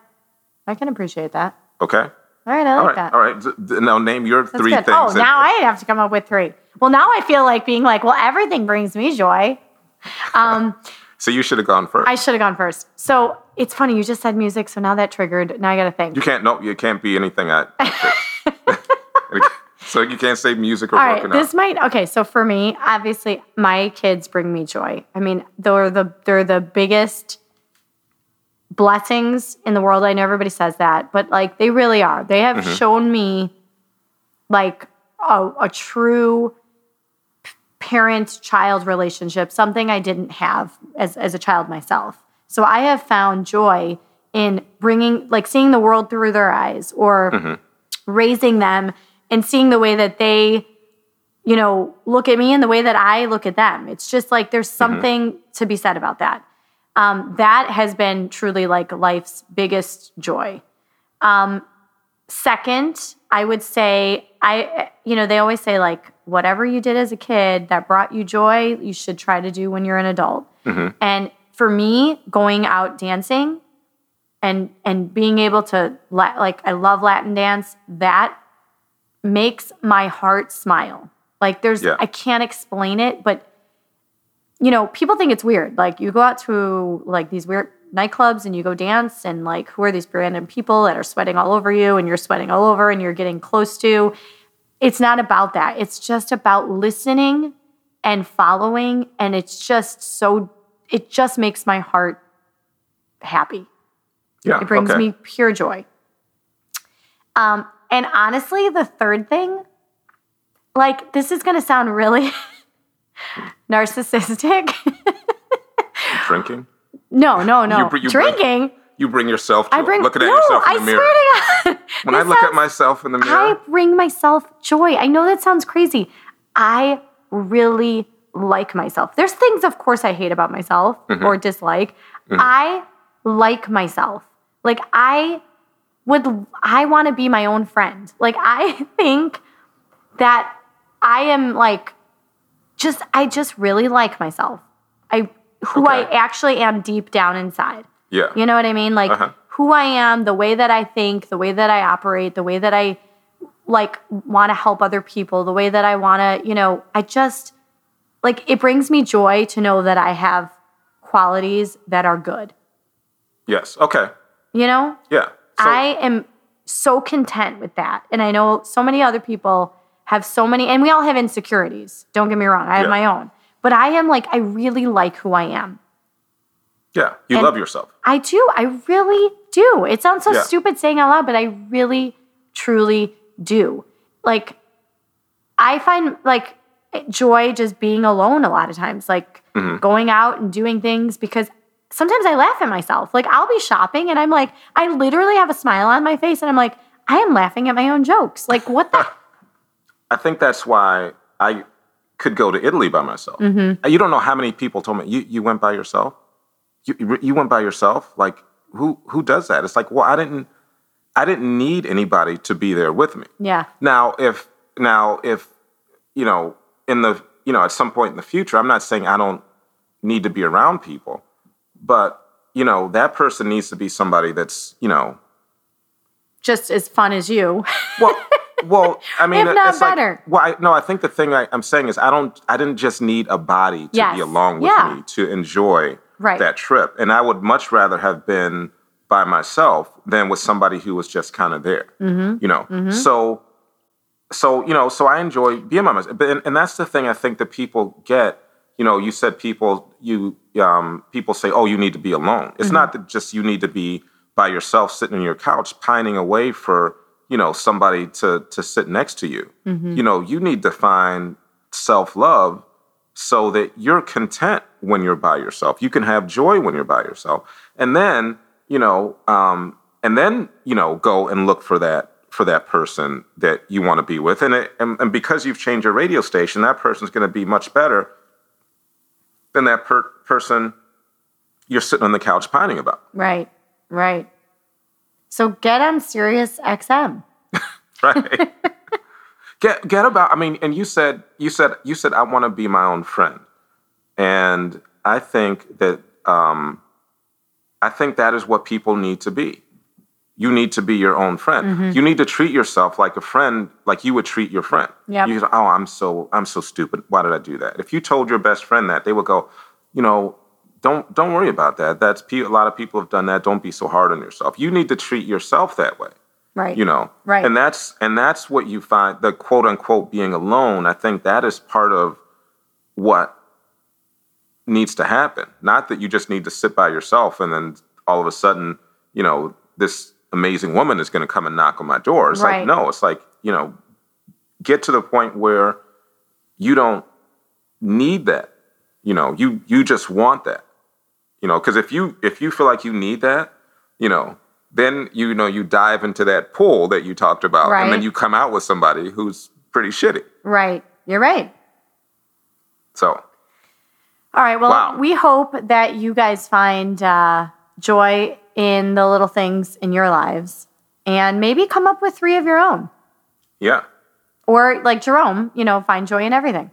I can appreciate that. Okay. All right, I like All right. that. All right. D- Now name your That's three good. things. Oh, that- now I have to come up with three. Well, now I feel like being like, well, everything brings me joy. Um, so you should have gone first. I should have gone first. So it's funny, you just said music, so now that triggered. Now I got to think. you can't. No, you can't be anything. I. so you can't say music or All right, this might okay. So for me, obviously, my kids bring me joy. I mean, they're the they're the biggest blessings in the world. I know everybody says that, but like they really are. They have Mm-hmm. shown me like a, a true parent child relationship, something I didn't have as as a child myself. So I have found joy in bringing like seeing the world through their eyes or Mm-hmm. raising them and seeing the way that they you know look at me and the way that I look at them. It's just like there's something to be said about that. Um, that has been truly like life's biggest joy. Um, second, I would say I you know they always say like whatever you did as a kid that brought you joy, you should try to do when you're an adult. And for me, going out dancing and and being able to like I love Latin dance, that makes my heart smile. Like there's Yeah. I can't explain it, but you know, people think it's weird. Like you go out to like these weird nightclubs and you go dance and like who are these random people that are sweating all over you and you're sweating all over and you're getting close to. It's not about that. It's just about listening and following and it's just so it just makes my heart happy. Yeah. It brings okay. me pure joy. Um, and honestly, the third thing, like this is gonna sound really narcissistic. drinking. no, no, no. You br- you bring- Drinking. You bring yourself joy. I bring looking at no, yourself in I the mirror. swear to God. when I look at myself in the mirror, I bring myself joy. I know that sounds crazy. I really like myself. There's things, of course, I hate about myself Mm-hmm. or dislike. I like myself. Like I would, I want to be my own friend. Like I think that I am like, just I just really like myself. I who I actually am deep down inside. yeah. You know what I mean? Like Uh-huh. who I am, the way that I think, the way that I operate, the way that I like want to help other people, the way that I want to, you know, I just like it brings me joy to know that I have qualities that are good. Yes. Okay. You know? Yeah. So, I am so content with that. And I know so many other people have so many and we all have insecurities. Don't get me wrong. I have Yeah. my own. But I am like I really like who I am. yeah. You and- love yourself. I do. I really do. It sounds so Yeah. stupid saying out loud, but I really, truly do. Like, I find like joy just being alone a lot of times, like Mm-hmm. going out and doing things because sometimes I laugh at myself. Like, I'll be shopping and I'm like, I literally have a smile on my face and I'm like, I am laughing at my own jokes. Like, what the? I think that's why I could go to Italy by myself. Mm-hmm. You don't know how many people told me you you went by yourself. You you went by yourself. Like who who does that? It's like well I didn't I didn't need anybody to be there with me. yeah. Now if now if you know in the you know at some point in the future I'm not saying I don't need to be around people, but you know that person needs to be somebody that's you know Just as fun as you. well, well, I mean, If not it's like- better. well, I, no, I think the thing I, I'm saying is I don't, I didn't just need a body to Yes. be along with Yeah. me to enjoy Right. that trip, and I would much rather have been by myself than with somebody who was just kind of there. Mm-hmm. You know, so, so you know, so I enjoy being by myself, but and, and that's the thing I think that people get. You know, you said people you um, people say, oh, you need to be alone. It's not that just you need to be by yourself sitting on your couch pining away for you know somebody to to sit next to you. You know, you need to find self love so that you're content when you're by yourself. You can have joy when you're by yourself, and then you know, um, and then you know, go and look for that for that person that you want to be with, and it, and, and because you've changed your radio station, that person's going to be much better than that per- person you're sitting on the couch pining about. Right. Right. So get on Sirius XM. right get get about i mean and you said you said you said i want to be my own friend and i think that um i think that is what people need to be you need to be your own friend. Mm-hmm. you need to treat yourself like a friend like you would treat your friend. Yeah. you go, oh i'm so i'm so stupid. Why did i do that? If you told your best friend that they would go you know don't don't worry about that. That's a lot of people have done that. Don't be so hard on yourself. You need to treat yourself that way. Right. you know? Right. and that's and that's what you find the quote unquote being alone i think that is part of what needs to happen. Not that you just need to sit by yourself and then all of a sudden you know this amazing woman is going to come and knock on my door it's Right. like no it's like you know get to the point where you don't need that you know you you just want that you know because if you if you feel like you need that you know then you know you dive into that pool that you talked about and then you come out with somebody who's pretty shitty Right. You're right. so All right. Well, Wow. we hope that you guys find uh, joy in the little things in your lives and maybe come up with three of your own. Yeah. Or like Jerome, you know, find joy in everything.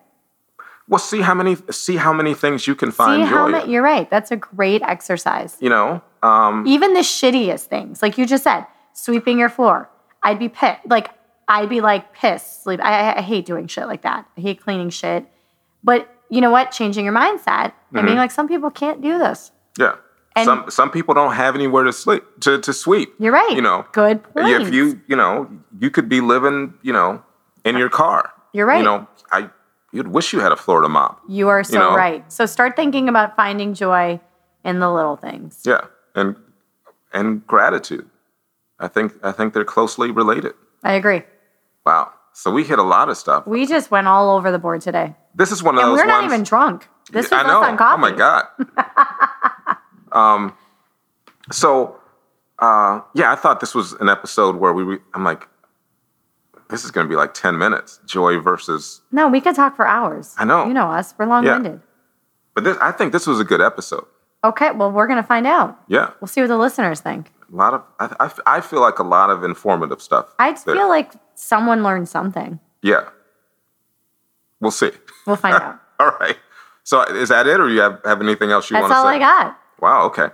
Well, see how many see how many things you can find See how joy. much in. you're right. That's a great exercise. You know, um, Even the shittiest things, like you just said, sweeping your floor. I'd be pissed. Like I'd be like pissed. Sleep. I, I- I hate doing shit like that. I hate cleaning shit. But you know what? Changing your mindset and being like, some people can't do this. yeah. And- some some people don't have anywhere to sleep to, to sweep. You're right. You know, Good point. if you you know you could be living you know in your car. You're right. You know, I you'd wish you had a floor to mop. You are so know? right. So start thinking about finding joy in the little things. Yeah, and and gratitude. I think I think they're closely related. I agree. Wow. So we hit a lot of stuff. We just went all over the board today. This is one of And those we're not ones. even drunk. This was I know. us on coffee. Oh my god. um, so uh, yeah, I thought this was an episode where we. re- I'm like, this is going to be like ten minutes. Joy versus. No, we could talk for hours. I know. You know us. We're long winded. But this, I think this was a good episode. Okay, well, we're going to find out. Yeah, We'll see what the listeners think. a lot of. I. I feel like a lot of informative stuff. I feel like someone learned something. Yeah. We'll see. We'll find out. All right. So is that it, or you have, have anything else you want to say? That's all I got. Wow. Okay.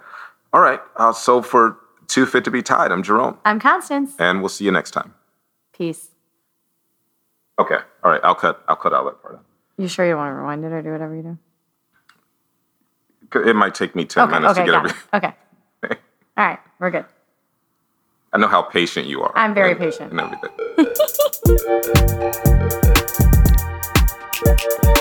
All right. Uh, so for Too Fit to Be Tied, I'm Jerome, I'm Constance. and we'll see you next time. Peace. Okay. All right. I'll cut. I'll cut out that part. You sure you want to rewind it or do whatever you do? It might take me ten Okay, minutes okay, to get everything. it. Okay. All right, we're good. I know how patient you are. I'm very and- patient. And everything.